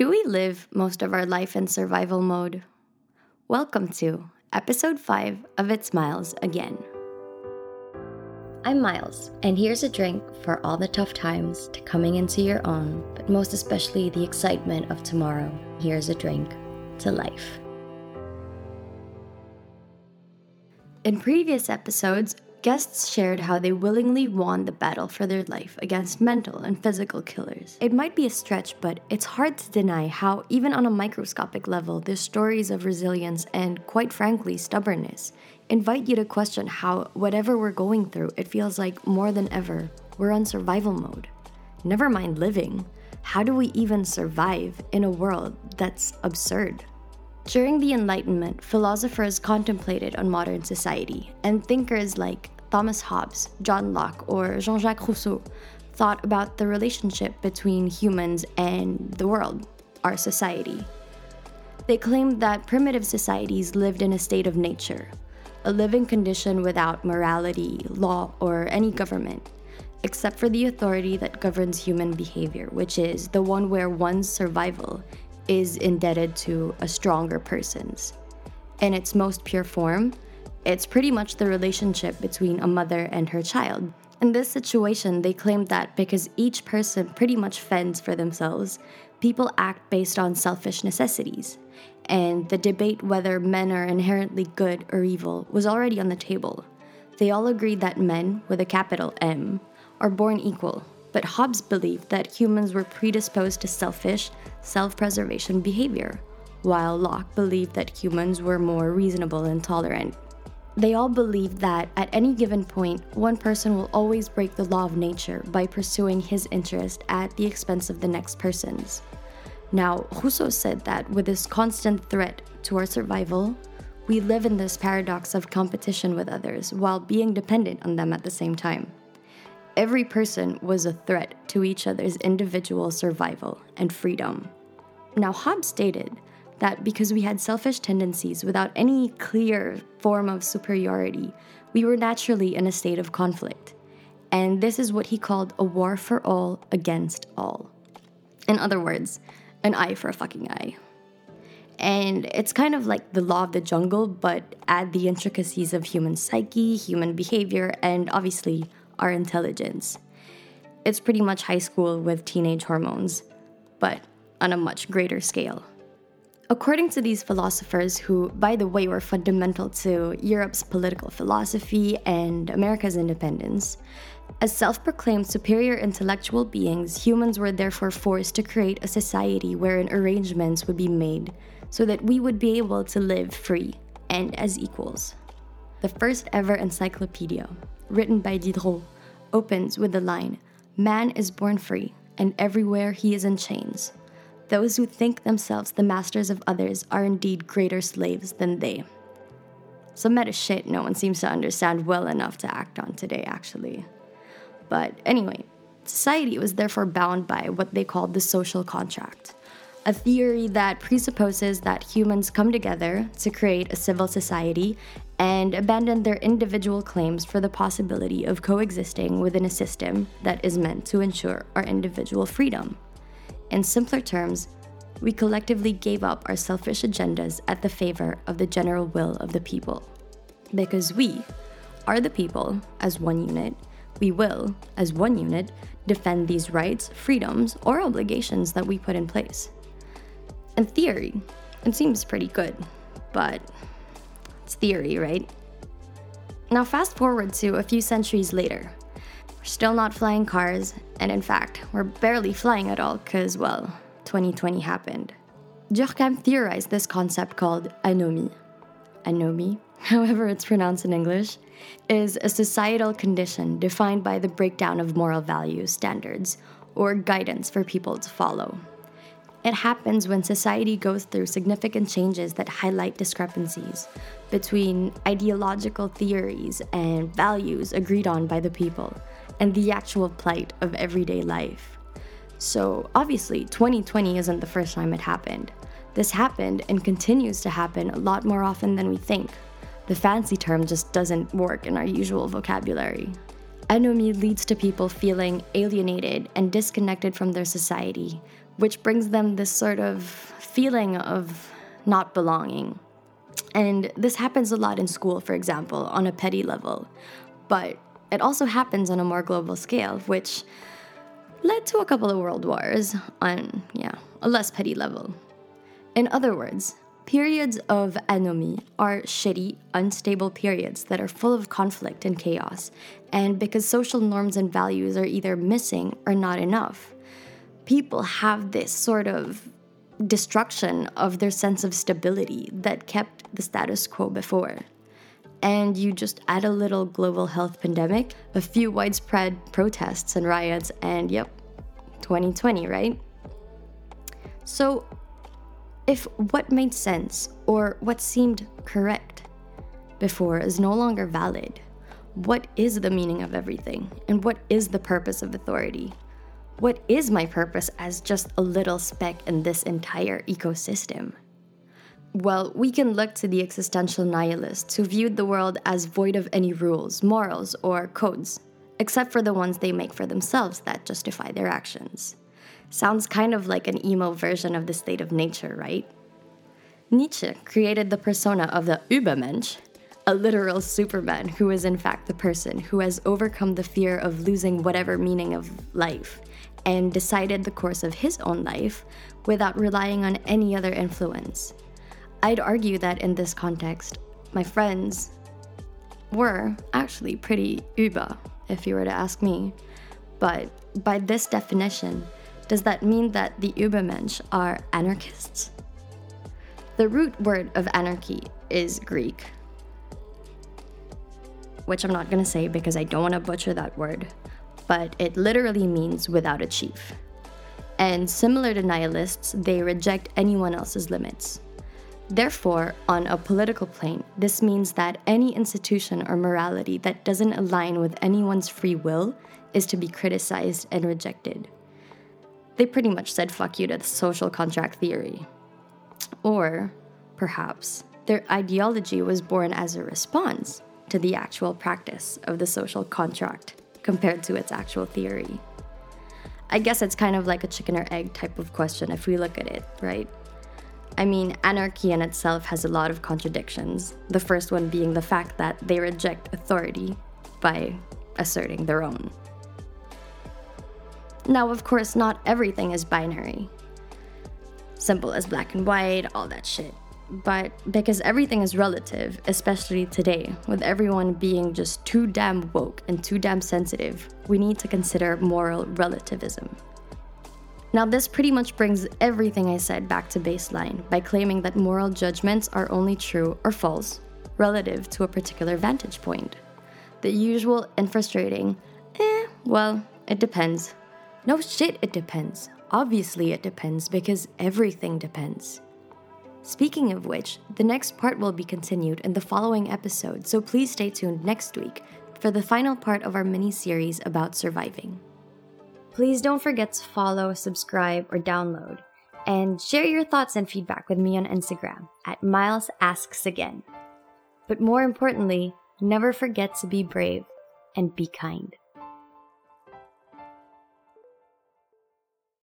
Do we live most of our life in survival mode? Welcome to episode 5 of It's Miles again. I'm Miles, and here's a drink for all the tough times to coming into your own, but most especially the excitement of tomorrow. Here's a drink to life. In previous episodes, Guests shared how they willingly won the battle for their life against mental and physical killers. It might be a stretch, but it's hard to deny how, even on a microscopic level, their stories of resilience and, quite frankly, stubbornness invite you to question how, whatever we're going through, it feels like more than ever, we're on survival mode. Never mind living. How do we even survive in a world that's absurd? During the Enlightenment, philosophers contemplated on modern society, and thinkers like Thomas Hobbes, John Locke, or Jean Jacques Rousseau thought about the relationship between humans and the world, our society. They claimed that primitive societies lived in a state of nature, a living condition without morality, law, or any government, except for the authority that governs human behavior, which is the one where one's survival is indebted to a stronger person's. In its most pure form, it's pretty much the relationship between a mother and her child. In this situation, they claim that because each person pretty much fends for themselves, people act based on selfish necessities. And the debate whether men are inherently good or evil was already on the table. They all agreed that men, with a capital M, are born equal, but Hobbes believed that humans were predisposed to selfish, self preservation behavior, while Locke believed that humans were more reasonable and tolerant. They all believed that at any given point, one person will always break the law of nature by pursuing his interest at the expense of the next person's. Now, Rousseau said that with this constant threat to our survival, we live in this paradox of competition with others while being dependent on them at the same time. Every person was a threat to each other's individual survival and freedom. Now, Hobbes stated that because we had selfish tendencies without any clear form of superiority, we were naturally in a state of conflict. And this is what he called a war for all against all. In other words, an eye for a fucking eye. And it's kind of like the law of the jungle, but add the intricacies of human psyche, human behavior, and obviously our intelligence. It's pretty much high school with teenage hormones, but on a much greater scale. According to these philosophers, who, by the way, were fundamental to Europe's political philosophy and America's independence, as self proclaimed superior intellectual beings, humans were therefore forced to create a society wherein arrangements would be made so that we would be able to live free and as equals. The first ever encyclopedia, written by Diderot, opens with the line Man is born free, and everywhere he is in chains. Those who think themselves the masters of others are indeed greater slaves than they. Some meta shit no one seems to understand well enough to act on today, actually. But anyway, society was therefore bound by what they called the social contract a theory that presupposes that humans come together to create a civil society and abandoned their individual claims for the possibility of coexisting within a system that is meant to ensure our individual freedom. In simpler terms, we collectively gave up our selfish agendas at the favor of the general will of the people. Because we are the people as one unit, we will, as one unit, defend these rights, freedoms, or obligations that we put in place. In theory, it seems pretty good, but theory, right? Now, fast forward to a few centuries later. We're still not flying cars, and in fact, we're barely flying at all because, well, 2020 happened. Durkheim theorized this concept called anomie. Anomie, however it's pronounced in English, is a societal condition defined by the breakdown of moral values, standards, or guidance for people to follow. It happens when society goes through significant changes that highlight discrepancies between ideological theories and values agreed on by the people and the actual plight of everyday life. So, obviously, 2020 isn't the first time it happened. This happened and continues to happen a lot more often than we think. The fancy term just doesn't work in our usual vocabulary. Anomie leads to people feeling alienated and disconnected from their society, which brings them this sort of feeling of not belonging. And this happens a lot in school, for example, on a petty level. But it also happens on a more global scale, which led to a couple of world wars on, yeah, a less petty level. In other words, periods of anomie are shitty, unstable periods that are full of conflict and chaos, and because social norms and values are either missing or not enough, people have this sort of destruction of their sense of stability that kept the status quo before. And you just add a little global health pandemic, a few widespread protests and riots, and yep, 2020, right? So, if what made sense or what seemed correct before is no longer valid, what is the meaning of everything? And what is the purpose of authority? What is my purpose as just a little speck in this entire ecosystem? Well, we can look to the existential nihilists who viewed the world as void of any rules, morals, or codes, except for the ones they make for themselves that justify their actions. Sounds kind of like an emo version of the state of nature, right? Nietzsche created the persona of the Übermensch, a literal superman who is in fact the person who has overcome the fear of losing whatever meaning of life and decided the course of his own life without relying on any other influence. I'd argue that in this context, my friends were actually pretty uber, if you were to ask me. But by this definition, does that mean that the Übermensch are anarchists? The root word of anarchy is Greek, which I'm not gonna say because I don't wanna butcher that word but it literally means without a chief. And similar to nihilists, they reject anyone else's limits. Therefore, on a political plane, this means that any institution or morality that doesn't align with anyone's free will is to be criticized and rejected. They pretty much said fuck you to the social contract theory. Or, perhaps, their ideology was born as a response to the actual practice of the social contract compared to its actual theory. I guess it's kind of like a chicken or egg type of question if we look at it, right? I mean, anarchy in itself has a lot of contradictions. The first one being the fact that they reject authority by asserting their own. Now, of course, not everything is binary. Simple as black and white, all that shit but because everything is relative, especially today, with everyone being just too damn woke and too damn sensitive, we need to consider moral relativism. Now, this pretty much brings everything I said back to baseline by claiming that moral judgments are only true or false relative to a particular vantage point. The usual and frustrating, eh, well, it depends. No shit, it depends. Obviously, it depends because everything depends. Speaking of which, the next part will be continued in the following episode, so please stay tuned next week for the final part of our mini series about surviving. Please don't forget to follow, subscribe, or download, and share your thoughts and feedback with me on Instagram at Miles Asks Again. But more importantly, never forget to be brave and be kind.